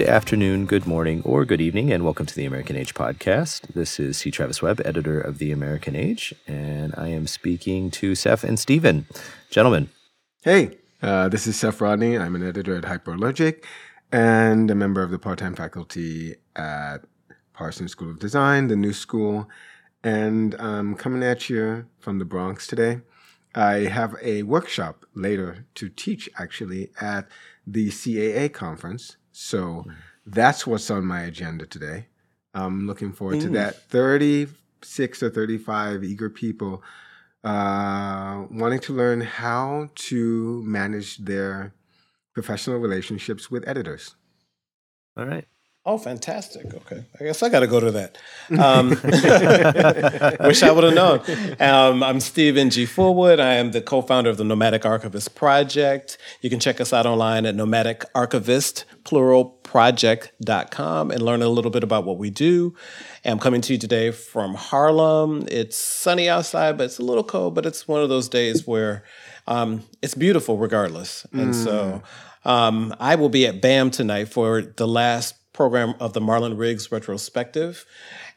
Good afternoon, good morning, or good evening, and welcome to the American Age podcast. This is C. Travis Webb, editor of the American Age, and I am speaking to Seph and Steven. Gentlemen. Hey, uh, this is Seph Rodney. I'm an editor at Hyperallergic and a member of the part time faculty at Parsons School of Design, the new school. And I'm coming at you from the Bronx today. I have a workshop later to teach actually at the CAA conference so that's what's on my agenda today. I'm looking forward mm. to that. 36 or 35 eager people uh, wanting to learn how to manage their professional relationships with editors. All right. Oh, fantastic. Okay. I guess I got to go to that. Um, wish I would have known. Um, I'm Steven G. Fullwood. I am the co founder of the Nomadic Archivist Project. You can check us out online at nomadicarchivist, plural, project.com and learn a little bit about what we do. I'm coming to you today from Harlem. It's sunny outside, but it's a little cold, but it's one of those days where um, it's beautiful regardless. And mm. so um, I will be at BAM tonight for the last program of the Marlon Riggs retrospective,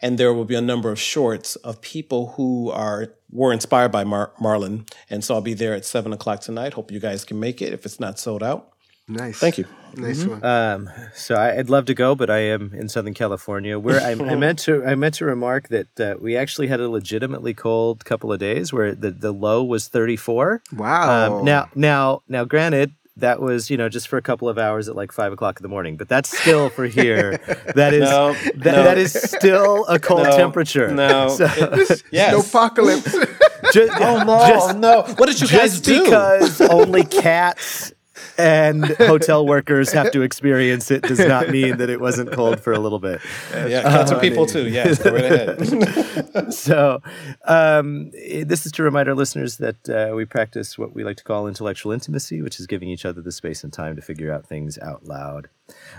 and there will be a number of shorts of people who are were inspired by Mar- Marlon. And so I'll be there at seven o'clock tonight. Hope you guys can make it if it's not sold out. Nice. Thank you. Nice mm-hmm. one. Um, so I, would love to go, but I am in Southern California, where I, I meant to I meant to remark that uh, we actually had a legitimately cold couple of days, where the, the low was 34. Wow. Um, now now now, granted, that was you know just for a couple of hours at like five o'clock in the morning but that's still for here. That is no, that, no. that is still a cold no, temperature. no so, yes. apocalypse just, oh no just, no. What did you guys do? because only cats and hotel workers have to experience it does not mean that it wasn't cold for a little bit. Yeah, cats uh, people too. Yes, go right ahead. so, um, this is to remind our listeners that uh, we practice what we like to call intellectual intimacy, which is giving each other the space and time to figure out things out loud.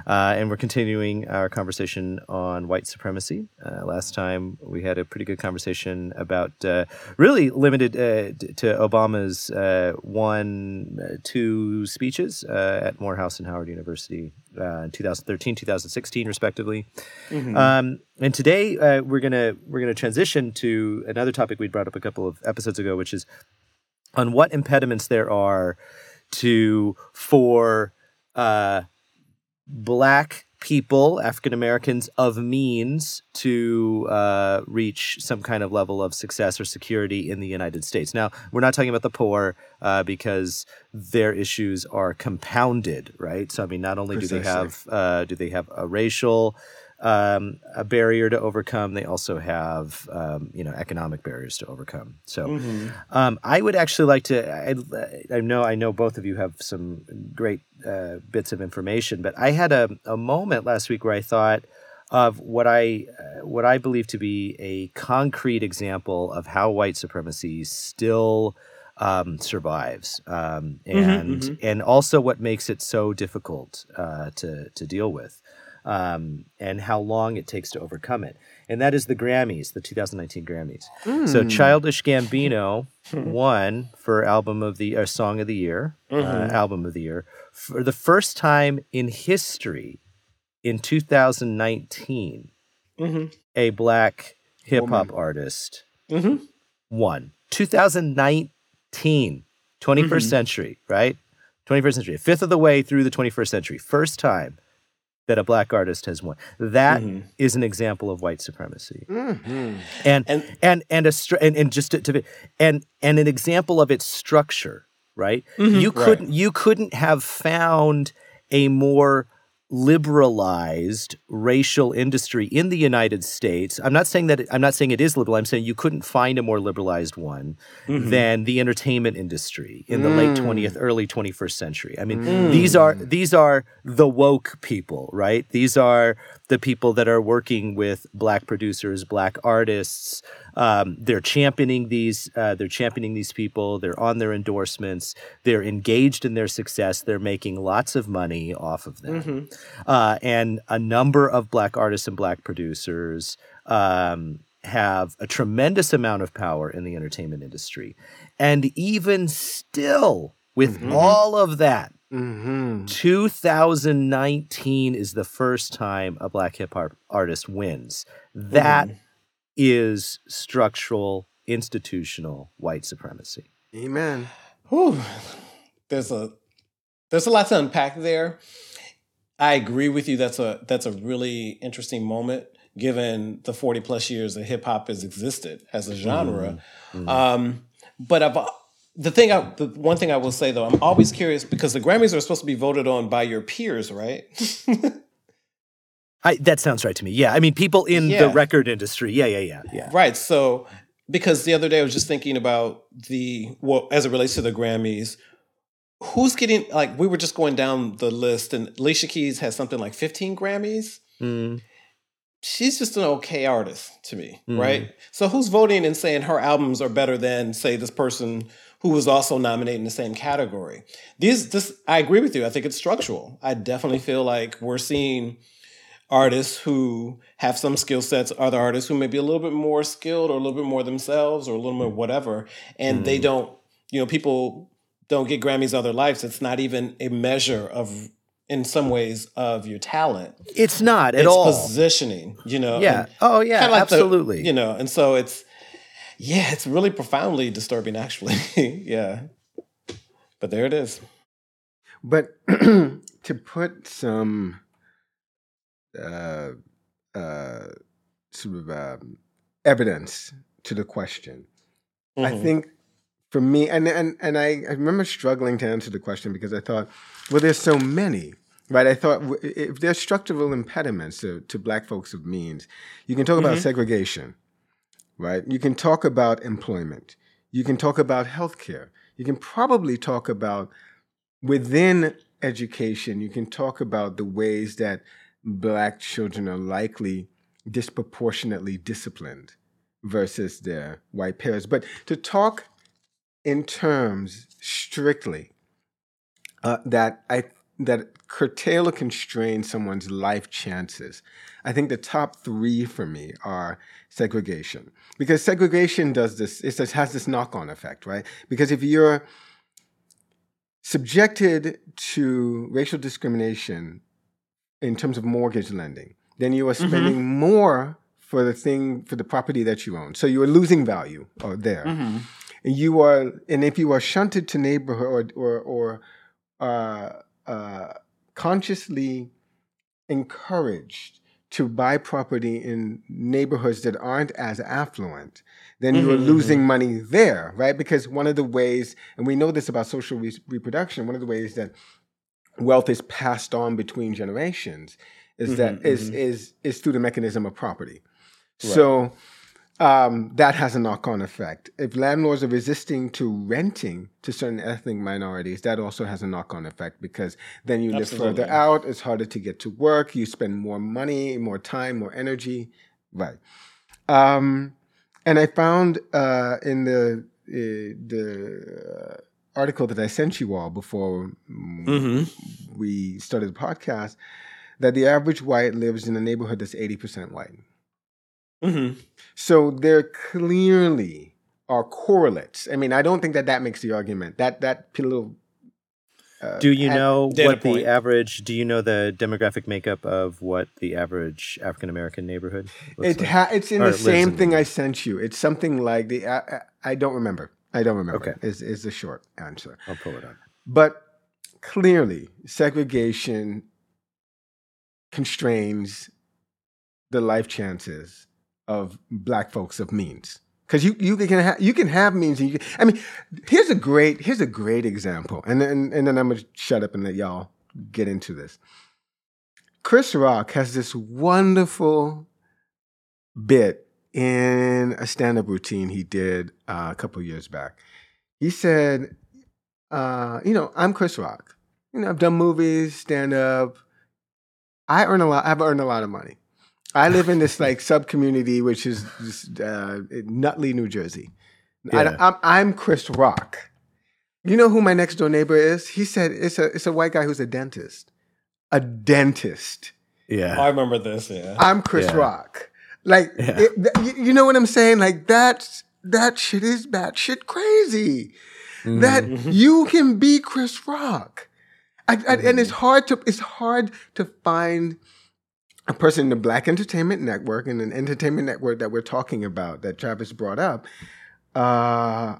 Uh, and we're continuing our conversation on white supremacy. Uh, last time we had a pretty good conversation about uh, really limited uh, to Obama's uh, one, uh, two speeches at Morehouse and Howard University in 2013, 2016, respectively. Mm-hmm. Um, and today we're gonna we're gonna transition to another topic we brought up a couple of episodes ago, which is on what impediments there are to for uh, black people, African Americans of means to uh, reach some kind of level of success or security in the United States. Now, we're not talking about the poor uh, because their issues are compounded, right? So, I mean, not only Precisely. do they have uh, do they have a racial um, a barrier to overcome. They also have, um, you know, economic barriers to overcome. So, mm-hmm. um, I would actually like to. I, I, know, I know both of you have some great uh, bits of information, but I had a, a moment last week where I thought of what I uh, what I believe to be a concrete example of how white supremacy still. Um, survives, um, mm-hmm, and mm-hmm, mm-hmm. and also what makes it so difficult uh, to to deal with um, and how long it takes to overcome it. And that is the Grammys, the 2019 Grammys. Mm. So Childish Gambino won for album of the or song of the year, uh, mm-hmm. uh, album of the year for the first time in history in 2019. Mm-hmm. A black hip hop artist mm-hmm. won 2019, 21st mm-hmm. century, right? 21st century, a fifth of the way through the 21st century, first time that a black artist has won. That mm-hmm. is an example of white supremacy, mm-hmm. and, and and and a and, and just to, to, and and an example of its structure. Right, mm-hmm. you couldn't right. you couldn't have found a more liberalized racial industry in the United States. I'm not saying that it, I'm not saying it is liberal. I'm saying you couldn't find a more liberalized one mm-hmm. than the entertainment industry in the mm. late 20th, early 21st century. I mean, mm. these are these are the woke people, right? These are the people that are working with black producers, black artists. Um, they're championing these. Uh, they're championing these people. They're on their endorsements. They're engaged in their success. They're making lots of money off of them. Mm-hmm. Uh, and a number of black artists and black producers um, have a tremendous amount of power in the entertainment industry. And even still, with all of that, Mm-hmm. 2019 is the first time a black hip hop artist wins. That is structural, institutional white supremacy. Amen. Whew. There's a there's a lot to unpack there. I agree with you. That's a that's a really interesting moment, given the 40 plus years that hip hop has existed as a genre. Mm-hmm. Mm-hmm. Um, but I've uh, the thing I the one thing I will say though, I'm always curious because the Grammys are supposed to be voted on by your peers, right? I, that sounds right to me. Yeah. I mean, people in Yeah. the record industry. Yeah, yeah, yeah, yeah. Right. So, because the other day I was just thinking about the well, as it relates to the Grammys, who's getting like we were just going down the list, and Alicia Keys has something like 15 Grammys. Mm. She's just an okay artist to me, Mhm. right? So who's voting and saying her albums are better than say this person who was also nominated in the same category? These, this, I agree with you. I think it's structural. I definitely feel like we're seeing artists who have some skill sets, other artists who may be a little bit more skilled or a little bit more themselves or a little bit mm. whatever, and they mm. don't, you know, people don't get Grammys all their lives. It's not even a measure of, in some ways, of your talent. It's not at it's all. positioning, you know. yeah. Oh, yeah. like the- absolutely. you know, and so it's, yeah, it's really profoundly disturbing, actually. yeah. But there it is. But to put some uh, uh, sort of um, evidence to the question, I Mhm. think for me, and and and I, I remember struggling to answer the question because I thought, well, there's so many, right? I thought if there's structural impediments to, to black folks of means, you can talk about segregation, right? You can talk about employment. You can talk about healthcare. You can probably talk about within education, you can talk about the ways that black children are likely disproportionately disciplined versus their white peers. But to talk in terms strictly uh, that I that curtail or constrain someone's life chances, I think the top three for me are segregation because segregation does this. It has this knock-on effect, right? Because if you're subjected to racial discrimination in terms of mortgage lending, then you are spending more for the thing for the property that you own. So you are losing value uh, there. Mm-hmm. And you are, and if you are shunted to neighborhood or or, or uh, uh, consciously encouraged to buy property in neighborhoods that aren't as affluent, then you are Mhm, losing money there, right? Because one of the ways, and we know this about social re- reproduction, one of the ways that wealth is passed on between generations is that Mhm, is mhm. is is through the mechanism of property. Right. So um, that has a knock-on effect. If landlords are resisting to renting to certain ethnic minorities, that also has a knock-on effect because then you live further out. It's harder to get to work. You spend more money, more time, more energy. Right. Um, and I found uh, in the uh, the uh, article that I sent you all before mm, Mm-hmm. we started the podcast that the average white lives in a neighborhood that's 80% white. Mm-hmm. So there clearly are correlates. I mean, I don't think that that makes the argument. That that little. Uh, Do you ad- know what point. the average? Do you know the demographic makeup of what the average African American neighborhood? Looks It like? it's in Or the same in- thing I sent you. It's something like the. I I- I don't remember. I don't remember. Okay. Is is the short answer. I'll pull it up. But clearly, segregation constrains the life chances of black folks of means. Because you, you can ha- you can have means. And you can, I mean, here's a great here's a great example, and then and then I'm gonna shut up and let y'all get into this. Chris Rock has this wonderful bit in a stand-up routine he did uh, a couple years back. He said, uh, "You know, I'm Chris Rock. You know, I've done movies, stand-up. I earn a lot. I've earned a lot of money. I live in this like sub community, which is just, uh, in Nutley, New Jersey. I, I'm, I'm Chris Rock. You know who my next door neighbor is? He said it's a it's a white guy who's a dentist. A dentist. Yeah. I remember this. Yeah. I'm Chris Yeah. Rock. Like, Yeah. it, th- you- you know what I'm saying? Like that's that shit is batshit crazy. Mm-hmm. that mm-hmm. you can be Chris Rock. I, I, and mm-hmm. it's hard to it's hard to find a person in the Black Entertainment Network and an entertainment network that we're talking about that Travis brought up uh,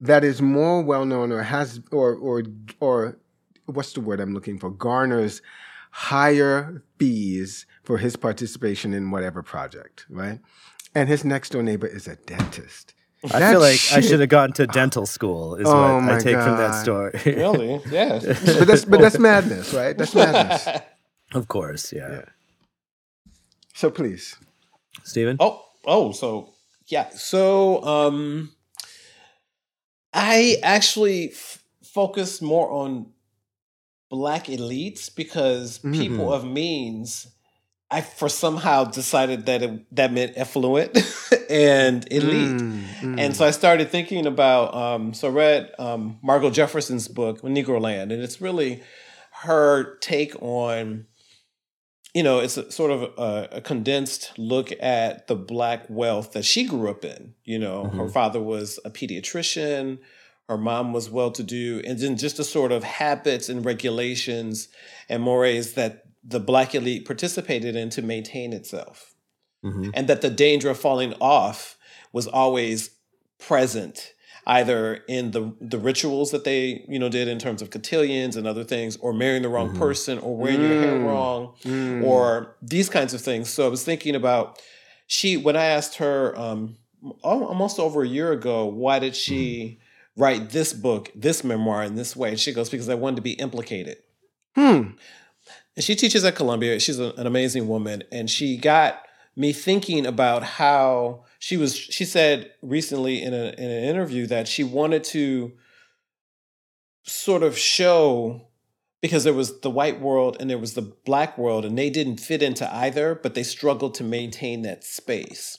that is more well known or has or or or what's the word I'm looking for garners higher fees for his participation in whatever project, right? And his next door neighbor is a dentist. I That feel like I should have gone to dental school. Is Oh what I my take from that story. Really? Yeah. but that's but that's madness, right? That's madness. of course, yeah. So please. Steven. Oh, oh, so yeah. So um I actually f- focused more on black elites because people of means I for somehow decided that it, that meant affluent and elite. Mm, mm. And so I started thinking about, um, so I read um, Margo Jefferson's book, Negroland, and it's really her take on, you know, it's a, sort of a, a condensed look at the Black wealth that she grew up in. You know, her father was a pediatrician, her mom was well to do, and then just the sort of habits and regulations and mores that the Black elite participated in to maintain itself Mhm. and that the danger of falling off was always present either in the the rituals that they you know did in terms of cotillions and other things or marrying the wrong person or wearing your hair Mm. wrong Mm. or these kinds of things so i was thinking about she when i asked her um almost over a year ago why did she write this book this memoir in this way and she goes because i wanted to be implicated Hmm. and she teaches at Columbia. She's a- an amazing woman, and she got me thinking about how she was. She said recently in, a, in an interview that she wanted to sort of show because there was the white world and there was the black world, and they didn't fit into either, but they struggled to maintain that space,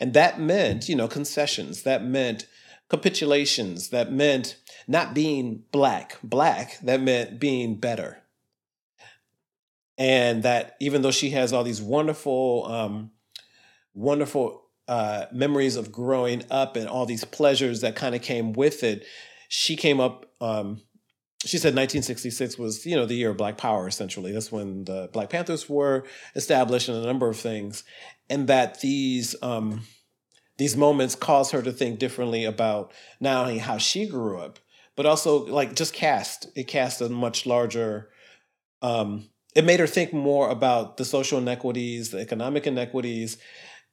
and that meant you know concessions. That meant capitulations. That meant not being black. Black. That meant being better and that even though she has all these wonderful um, wonderful uh, memories of growing up and all these pleasures that kind of came with it she came up um, she said 1966 was you know the year of black power essentially that's when the black panthers were established and a number of things and that these um, these moments cause her to think differently about not only how she grew up but also like just cast it cast a much larger um, it made her think more about the social inequities, the economic inequities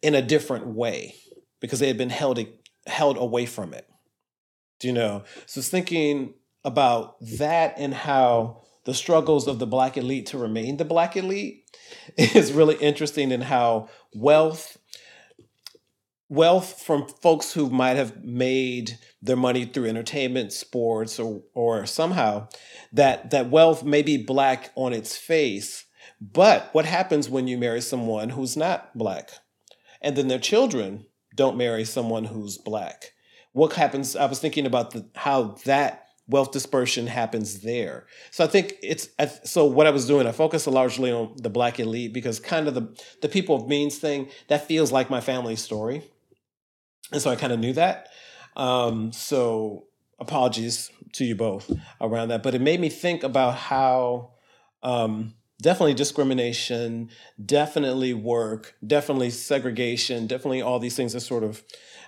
in a different way because they had been held held away from it. Do you know? So thinking about that and how the struggles of the black elite to remain the black elite is really interesting in how wealth wealth from folks who might have made their money through entertainment, sports, or or somehow that that wealth may be black on its face. But what happens when you marry someone who's not black? And then their children don't marry someone who's black. What happens? I was thinking about the, how that wealth dispersion happens there. So I think it's so. What I was doing, I focused largely on the black elite because kind of the the people of means thing that feels like my family story, and so I kind of knew that. Um, so apologies to you both around that, but it made me think about how um, definitely discrimination, definitely work, definitely segregation, definitely all these things that sort of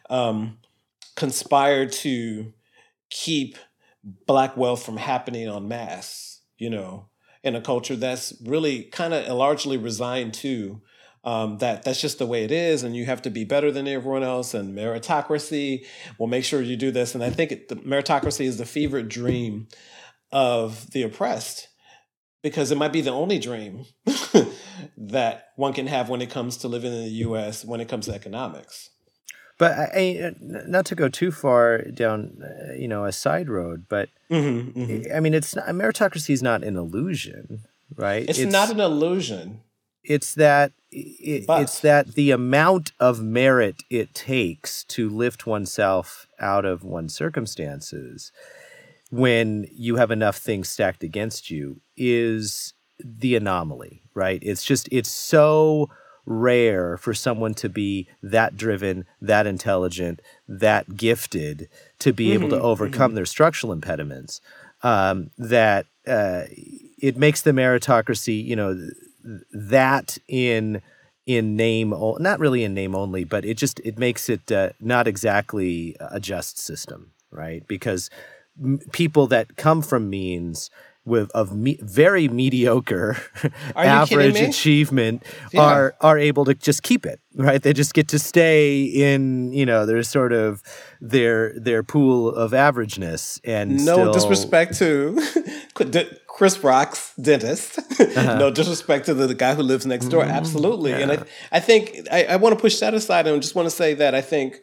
um, conspire to keep black wealth from happening en masse, you know, in a culture that's really kind of largely resigned to um, that that's just the way it is, and you have to be better than everyone else, and meritocracy will make sure you do this. And I think it, the meritocracy is the fevered dream of the oppressed because it might be the only dream that one can have when it comes to living in the U.S. when it comes to economics. But I, I, not to go too far down, uh, you know, a side road. But Mm-hmm, mm-hmm. I mean, it's not, meritocracy is not an illusion, right? It's, not an illusion. it's that it, it's that the amount of merit it takes to lift oneself out of one's circumstances when you have enough things stacked against you is the anomaly right it's just it's so rare for someone to be that driven, that intelligent, that gifted to be able to overcome their structural impediments. Um, that uh, it makes the meritocracy, you know, that in in name, not really in name only, but it just it makes it uh, not exactly a just system, right? Because m- people that come from means with of me- very mediocre average achievement Yeah. are are able to just keep it right they just get to stay in you know their sort of their their pool of averageness and no still- disrespect to Chris Rock's dentist. Uh-huh. no disrespect to the, the guy who lives next door. Mm-hmm. Absolutely. And I, I think I, I want to push that aside and just want to say that I think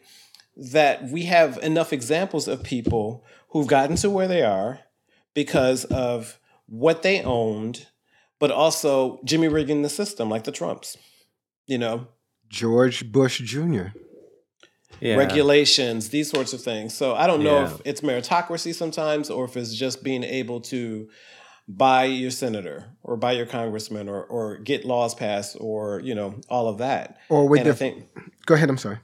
that we have enough examples of people who've gotten to where they are because of what they owned, but also Jimmy rigging the system like the Trumps. You know, George Bush Jr. yeah. regulations, these sorts of things. So I don't know Yeah. if it's meritocracy sometimes or if it's just being able to buy your senator or buy your congressman or, or get laws passed or, you know, all of that. Or with and I the think, go ahead. I'm sorry.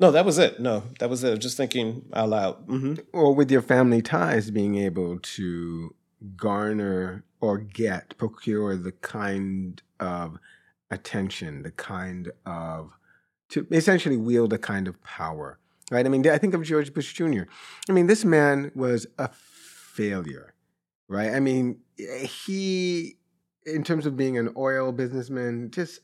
No, that was it. No, that was it. Just thinking out loud. hmm Or with your family ties, being able to garner or get procure the kind of attention, the kind of to essentially wield a kind of power, right? I mean, I think of George Bush Jr. I mean, this man was a failure, right? I mean, he, in terms of being an oil businessman, just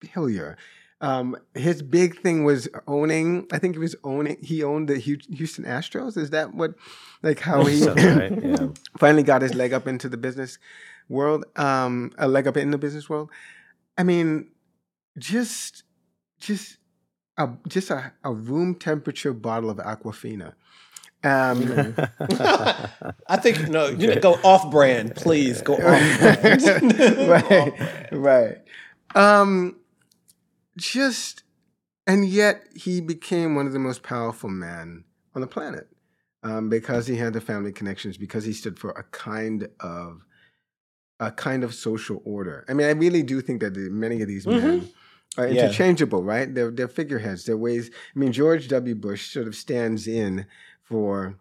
failure. Um, his big thing was owning. I think he was owning. He owned the Houston Astros. Is that what, like, how he Sounds right, yeah. finally got his leg up into the business world? Um, a leg up in the business world. I mean, just, just a just a, a room temperature bottle of Aquafina. Um, I think, no, you know, go off brand, please. Go off brand. right, right. Um, just, and yet he became one of the most powerful men on the planet um, because he had the family connections, because he stood for a kind of a kind of social order. I mean, I really do think that the, many of these men are Yeah. interchangeable, right? They're they're figureheads. They're ways. I mean, George W. Bush sort of stands in for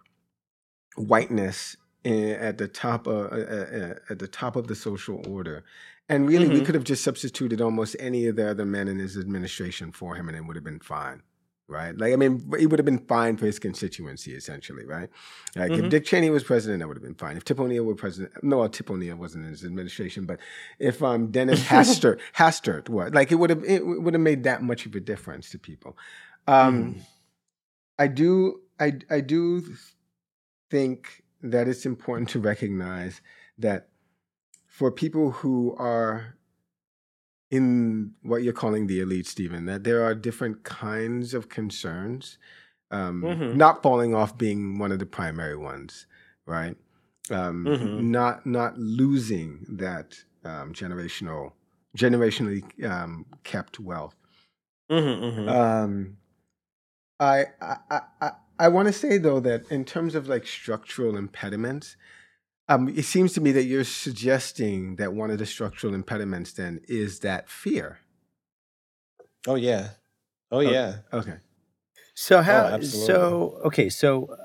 whiteness i- at the top of uh, uh, at the top of the social order. And really, we Mhm. could have just substituted almost any of the other men in his administration for him, and it would have been fine, right? Like, I mean, it would have been fine for his constituency, essentially, right? Like, if Mhm. Dick Cheney was president, that would have been fine. If Tip O'Neill were president, no, Tip O'Neill wasn't in his administration, but if um, Dennis Hastert, Hastert was, like, it would have it would have made that much of a difference to people. Um, I do, I, I do think that it's important to recognize that for people who are in what you're calling the elite, Steven, that there are different kinds of concerns, um, Mhm. not falling off being one of the primary ones, right? Um, Mhm. Not not losing that um, generational, generationally um, kept wealth. Mhm, mhm. Um, I I I, I, I want to say though that in terms of like structural impediments, um, it seems to me that you're suggesting that one of the structural impediments then is that fear. oh, yeah. Oh, yeah. Okay. So how? absolutely. so okay. So uh,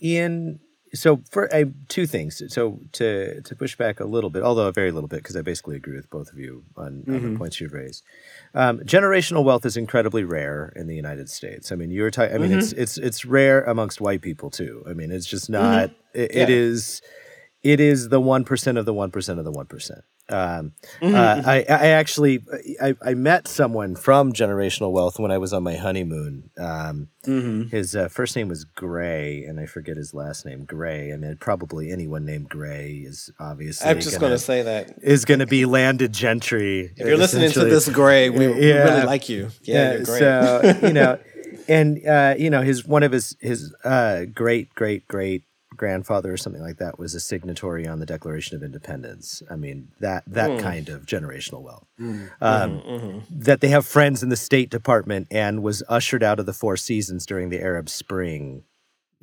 in so for uh, two things. So to to push back a little bit, although a very little bit, because I basically agree with both of you on, on the Mhm. points you've raised. Um, generational wealth is incredibly rare in the United States. I mean, you're talking. I mean, it's it's it's rare amongst white people too. I mean, it's just not. It, it Yeah. is. It is the one percent of the one percent of the one percent. Um, Mhm, uh, I, I actually I, I met someone from generational wealth when I was on my honeymoon. Um, mhm. his uh, first name was Gray, and I forget his last name. Gray. I mean, probably anyone named Gray is obviously. I'm just going to say that. is going to be landed gentry. If you're listening to this, Gray, we, we really like you. Yeah, you're great. So you know, and uh, you know, his one of his his uh, great great great grandfather or something like that was a signatory on the Declaration of Independence. I mean that that Mm. kind of generational wealth. Mm. Um, Mhm, mhm. That they have friends in the State Department and was ushered out of the Four Seasons during the Arab Spring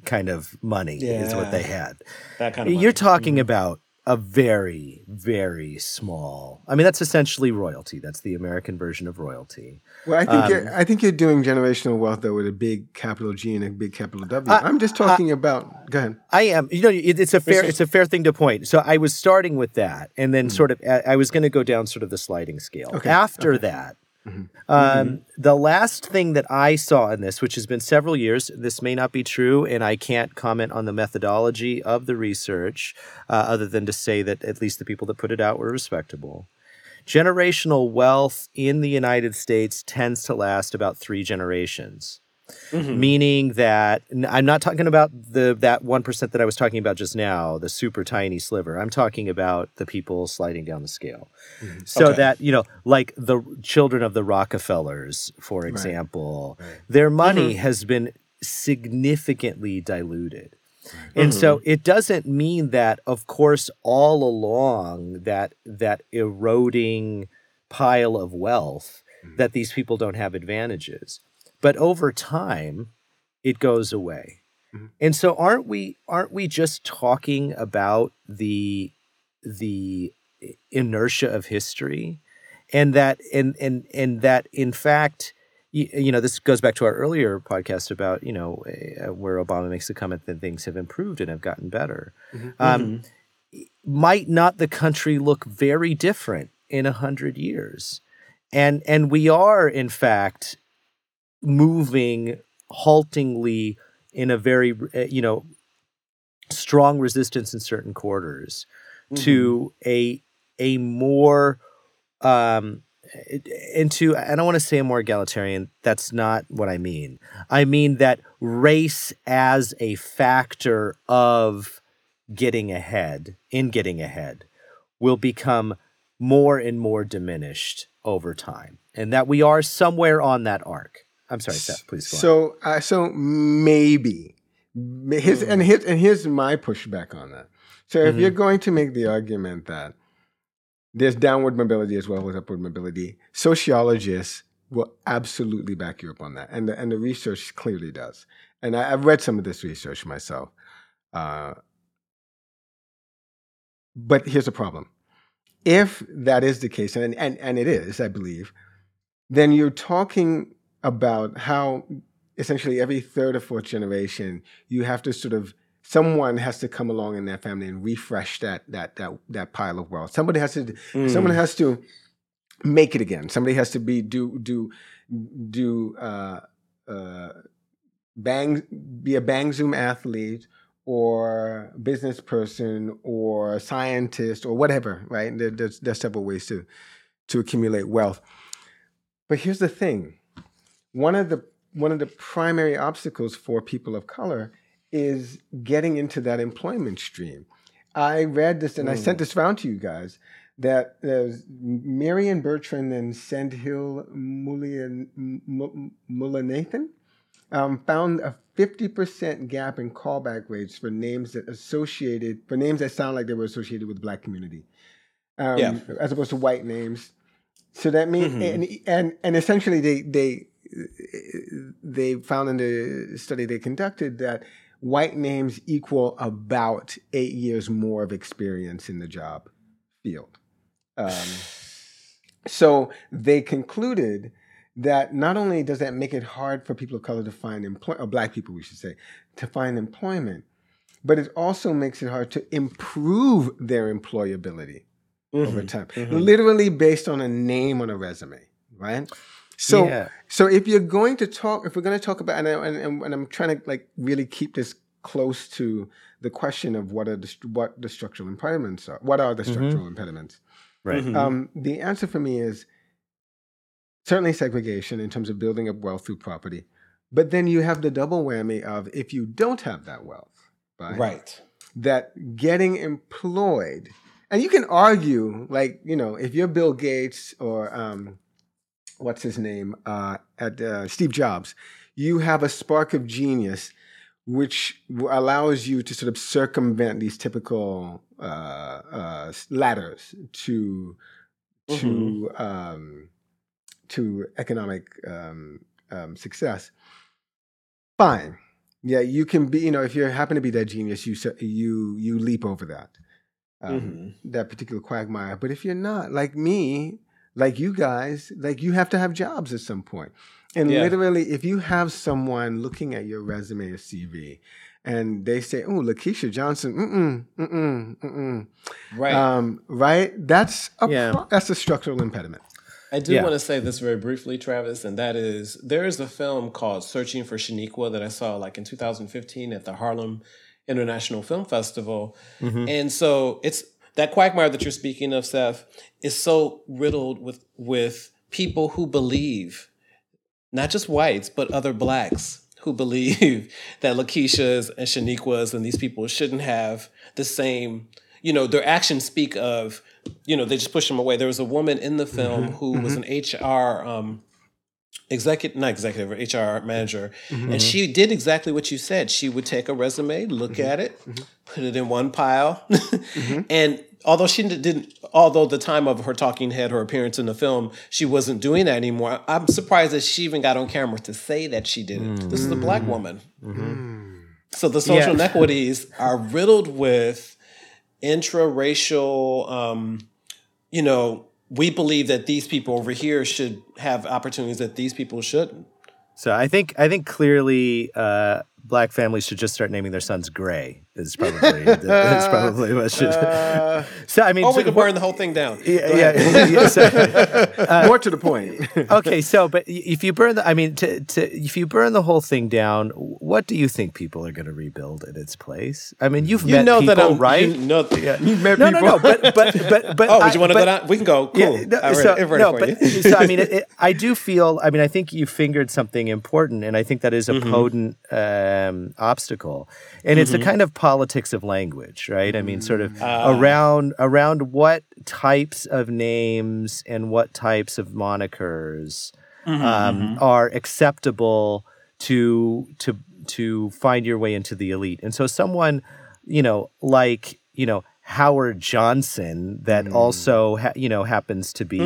kind of money is what they had. That kind of You're money. talking about a very, very small. I mean, that's essentially royalty. That's the American version of royalty. Well, I think Um, you're, I think you're doing generational wealth though with a big capital G and a big capital W. I- am just talking about. Go ahead. I am. You know, it, it's a fair. is- It's a fair thing to point. So I was starting with that, and then Mm-hmm. sort of, I I was going to go down sort of the sliding scale. Okay, After that, Mhm. um, the last thing that I saw in this, which has been several years, this may not be true, and I can't comment on the methodology of the research, uh, other than to say that at least the people that put it out were respectable. Generational wealth in the United States tends to last about three generations Mhm. meaning that I'm not talking about the that one percent that I was talking about just now, the super tiny sliver. I'm talking about the people sliding down the scale. Mm-hmm. So Okay. that you know, like the children of the Rockefellers, for example, Right. their money mm-hmm. has been significantly diluted. And so mm-hmm. it doesn't mean that, of course, all along that that eroding pile of wealth, that these people don't have advantages. But over time, it goes away. Mhm. And so aren't we aren't we just talking about the the inertia of history and that and and and that in fact you, you know this goes back to our earlier podcast about you know uh, where obama makes the comment that things have improved and have gotten better Mhm. um, might not the country look very different in a hundred years and and we are in fact moving haltingly in a very uh, you know strong resistance in certain quarters to a a more um into I don't want to say a more egalitarian that's not what I mean. I mean that race as a factor of getting ahead in getting ahead will become more and more diminished over time and that we are somewhere on that arc. I'm sorry, Seph, please. So, uh, so maybe his and his and here's my pushback on that. So, if Mhm. you're going to make the argument that there's downward mobility as well as upward mobility, sociologists will absolutely back you up on that, and the, and the research clearly does. And I, I've read some of this research myself. Uh, but here's the problem: if that is the case, and and and it is, I believe, then you're talking about how essentially every third or fourth generation you have to sort of someone has to come along in that family and refresh that that that that pile of wealth. Somebody has to Mm. someone has to make it again. Somebody has to be do do do uh, uh, bang be a bang zoom athlete or business person or scientist or whatever. Right? There, there's there's several ways to to accumulate wealth. But here's the thing: one of the one of the primary obstacles for people of color is getting into that employment stream. I read this and I sent this around to you guys that there's Marianne Bertrand and Sendhil Mulian- M- um, found a 50% gap in callback rates for names that associated for names that sound like they were associated with the black community, um, Yeah. as opposed to white names. So that means Mhm. and, and and essentially they they they found in the study they conducted that white names equal about eight years more of experience in the job field. Um, so they concluded that not only does that make it hard for people of color to find employment, or black people, we should say, to find employment, but it also makes it hard to improve their employability over Mhm. time, Mhm. literally based on a name on a resume, right? So, Yeah. so if you're going to talk, if we're going to talk about, and, I, and, and, and I'm trying to like really keep this close to the question of what are the what the structural impediments are. What are the Mhm. structural impediments? Right. Mhm. Um, the answer for me is certainly segregation in terms of building up wealth through property, but then you have the double whammy of if you don't have that wealth, right? right. that getting employed, and you can argue, like, you know, if you're Bill Gates or um, what's his name, uh, at uh, Steve Jobs, you have a spark of genius which allows you to sort of circumvent these typical uh, uh, ladders to to um, to economic um, um, success. Fine, yeah, you can be. You know, if you happen to be that genius, you you you leap over that. um, Mm-hmm. that particular quagmire. But if you're not like me, like you guys, like you have to have jobs at some point. And Yeah. literally, if you have someone looking at your resume or CV, and they say, "Oh, Lakeisha Johnson," mm mm mm mm mm, Right. um, right? That's a Yeah. pro- that's a structural impediment. I do Yeah. want to say this very briefly, Travis, and that is there is a film called Searching for Shaniqua that I saw like in 2015 at the Harlem International Film Festival. And so it's that quagmire that you're speaking of, Seph, is so riddled with with people who believe, not just whites, but other blacks who believe that Lakeisha's and Shaniqua's and these people shouldn't have the same, you know, their actions speak of, you know, they just push them away. There was a woman in the film who was an HR um, executive, not executive, HR manager, mm-hmm. and she did exactly what you said. She would take a resume, look mm-hmm. at it, mm-hmm. put it in one pile, and although she didn't, although the time of her talking head, her appearance in the film, she wasn't doing that anymore. I'm surprised that she even got on camera to say that she did it. This is a black woman. So the social Yeah. inequities are riddled with intra-racial, um, you know, we believe that these people over here should have opportunities that these people shouldn't. So I think I think clearly uh, black families should just start naming their sons Gray. Is probably is probably what should. Uh, so I mean, Or we could burn the whole thing down. yeah, yeah, yeah, so- uh, More to the point. okay, so but if you burn the, I mean, to, to if you burn the whole thing down, what do you think people are going to rebuild in its place? I mean, you've You met know people, that I'm right? You know, You've met no, no, people. no, but but but but. oh, would I- you want to go down? We can go. Cool. Yeah, no, I'm so, I'm no, but so I mean, it, it, I do feel. I mean, I think you fingered something important, and I think that is a Mm-hmm. potent uh, um, obstacle, and it's a kind of politics of language, right? I mean, sort of Mm. Ah. around around what types of names and what types of monikers Mm-hmm, um, are acceptable to to to find your way into the elite, and so someone, you know, like you know. Howard Johnson, that also ha- you know happens to be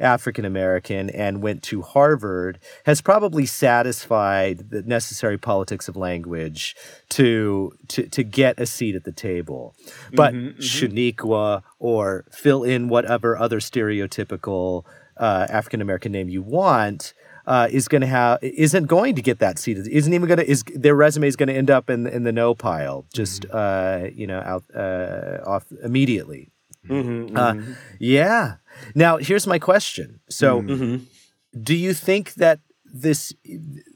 African American and went to Harvard, has probably satisfied the necessary politics of language to to to get a seat at the table. But Shaniqua or fill in whatever other stereotypical uh, African American name you want. Uh, is going to have isn't going to get that seat. Isn't even going to is their resume is going to end up in in the no pile. Just uh, you know out uh, off immediately. Mm-hmm, uh, mm-hmm. yeah. Now here's my question. So, mm-hmm. do you think that this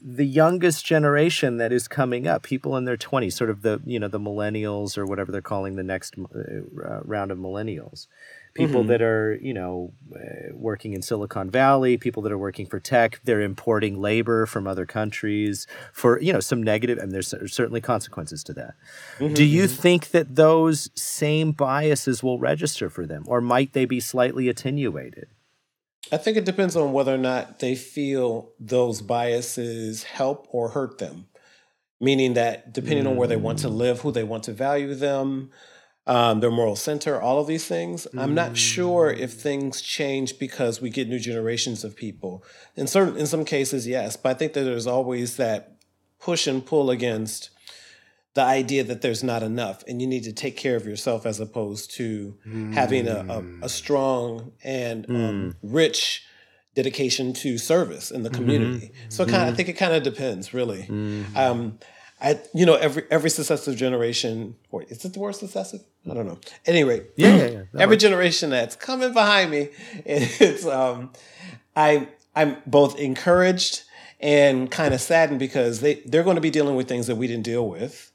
the youngest generation that is coming up, people in their 20s, sort of the you know the millennials or whatever they're calling the next uh, uh round of millennials, people mm-hmm. that are you know uh, working in Silicon Valley, people that are working for tech, they're importing labor from other countries for you know some negative, and there's certainly consequences to that. Mm-hmm, Do you mm-hmm. think that those same biases will register for them, or might they be slightly attenuated? I think it depends on whether or not they feel those biases help or hurt them. Meaning that depending on where they want to mm. live, who they want to value them, um, their moral center, all of these things, I'm not sure if things change because we get new generations of people. In certain, in some cases, yes, but I think that there's always that push and pull against the idea that there's not enough and you need to take care of yourself as opposed to having a, a, a strong and um, rich dedication to service in the community. So kind of, I think it kind of depends, really. Um, I, you know, every every successive generation, or is it the word successive? I don't know. At any rate, Yeah, yeah, yeah. Every generation that's coming behind me, it's um, I I'm both encouraged and kind of saddened because they they're going to be dealing with things that we didn't deal with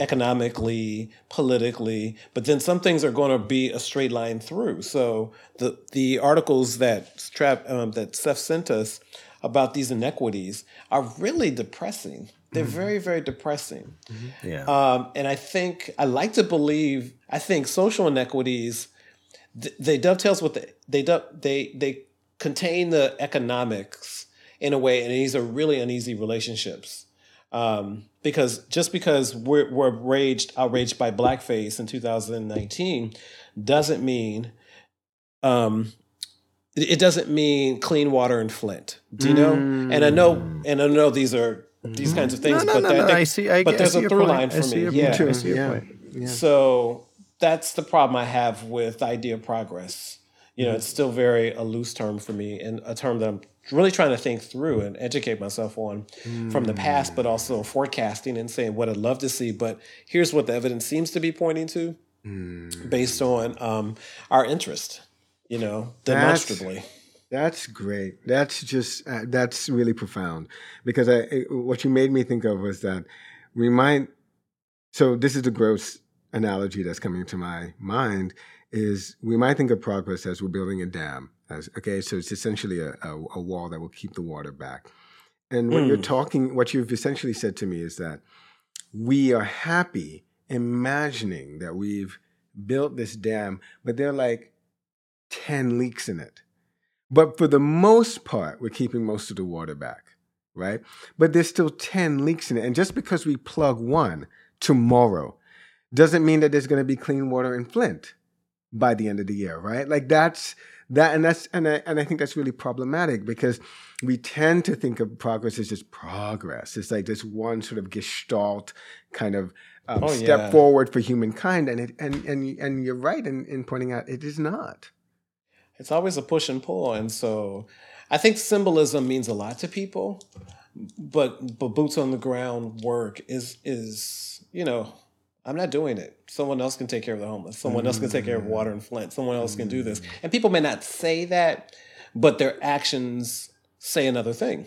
economically, politically, but then some things are going to be a straight line through. So the the articles that Trap um, that Seph sent us about these inequities are really depressing. They're very very depressing. Yeah. Um, and I think I like to believe. I think social inequities th- they dovetails with the they do, they they contain the economics in a way, and these are really uneasy relationships. Um, because just because we're, we're raged outraged by blackface in 2019 doesn't mean um, it doesn't mean clean water in Flint. Do you know? And I know, and I know these are these kinds of things. no, but no, that- no, that- I see. I, but I there's see a through point. line for me. your Yeah. see Yeah. point. So that's the problem I have with idea progress. You know, it's still very a loose term for me and a term that I'm really trying to think through and educate myself on from the past, but also forecasting and saying what I'd love to see. But here's what the evidence seems to be pointing to based on um, our interest, you know, demonstrably. That's great. That's just uh, that's really profound because I it- what you made me think of was that we might. So this is the gross analogy that's coming to my mind is we might think of progress as we're building a dam okay so it's essentially a, a, a wall that will keep the water back and what you're Mm. talking what you've essentially said to me is that we are happy imagining that we've built this dam but there are like 10 leaks in it but for the most part, we're keeping most of the water back, right? But there's still 10 leaks in it. And just because we plug one tomorrow doesn't mean that there's going to be clean water in Flint by the end of the year, right? Like that's that and that's and I, and I think that's really problematic because we tend to think of progress as just progress. It's like this one sort of gestalt kind of um, Oh, step yeah. forward for humankind and it and and and you're right in, in pointing out it is not. it's always a push and pull and so i think symbolism means a lot to people but but boots on the ground work is is you know i'm not doing it. Someone else can take care of the homeless. Someone else can take care of water mm. in flint. Someone else can do this. Mm. And people may not say that but their actions say another thing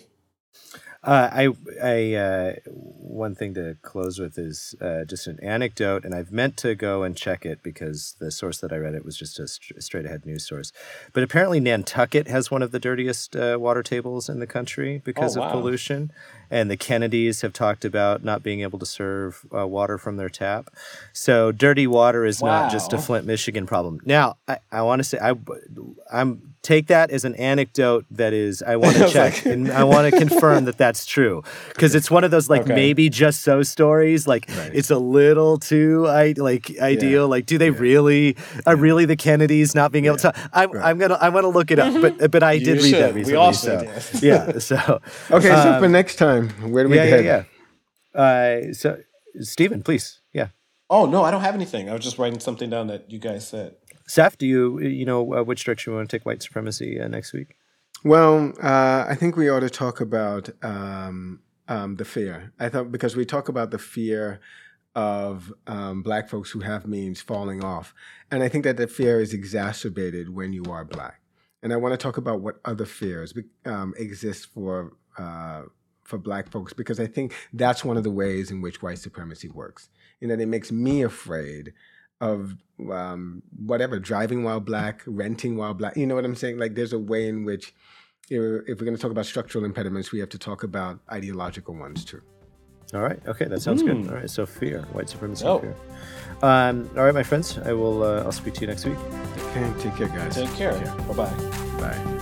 Uh, I, I, uh, one thing to close with is uh, just an anecdote, and I've meant to go and check it because the source that I read it was just a st- straight ahead news source. But apparently, Nantucket has one of the dirtiest uh, water tables in the country because Oh, of pollution. And the Kennedys have talked about not being able to serve uh, water from their tap. So, dirty water is not just a Flint, Michigan problem. Now, I, I want to say, I, I'm take that as an anecdote that is, I want to check and I want to confirm that that's true because it's one of those like Okay. maybe just so stories. Like it's a little too I like ideal. Like, do they really are really the Kennedys not being able to? I'm, I'm gonna I'm gonna look it up. But but I You did read that should. We also so should, yes. yeah. So Okay, so um, for next time, where do we yeah yeah yeah. Uh, so Steven, please yeah. oh no i don't have anything i was just writing something down that you guys said Seph, do you you know uh, which direction we want to take white supremacy uh, next week? Well, uh, I think we ought to talk about um, um, the fear. I thought because we talk about the fear of um, black folks who have means falling off, and I think that the fear is exacerbated when you are black. And I want to talk about what other fears um, exist for uh, for black folks because I think that's one of the ways in which white supremacy works. In that it makes me afraid of um, whatever driving while black, renting while black. You know what I'm saying? Like there's a way in which if if we're going to talk about structural impediments, we have to talk about ideological ones too. All right. Okay, that sounds good. Hmm. All right. So fear, white supremacy, Oh. fear. Um, all right, my friends. I will. Uh, I'll speak to you next week. Okay, take care, guys. take care bye-bye Bye.